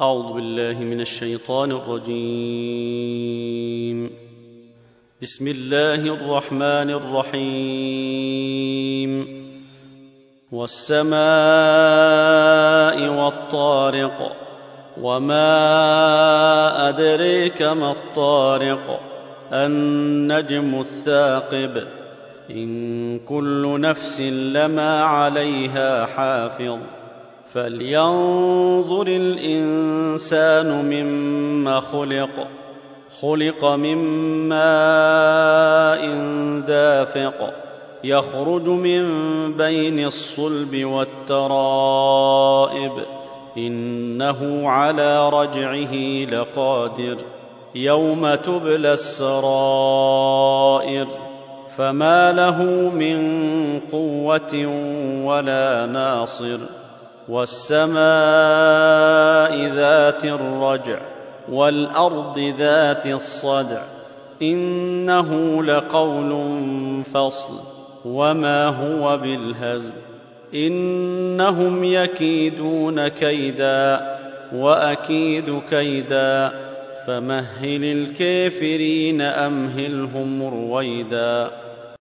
أعوذ بالله من الشيطان الرجيم. بسم الله الرحمن الرحيم. والسماء والطارق. وما أدريك ما الطارق. النجم الثاقب. إن كل نفس لما عليها حافظ. فلينظر الانسان مما خلق خلق من ماء دافق يخرج من بين الصلب والترائب انه على رجعه لقادر. يوم تبلى السرائر فما له من قوه ولا ناصر. والسماء ذات الرجع والأرض ذات الصدع إنه لقول فصل وما هو بالهزل إنهم يكيدون كيدا وأكيد كيدا فمهل الكافرين أمهلهم رويدا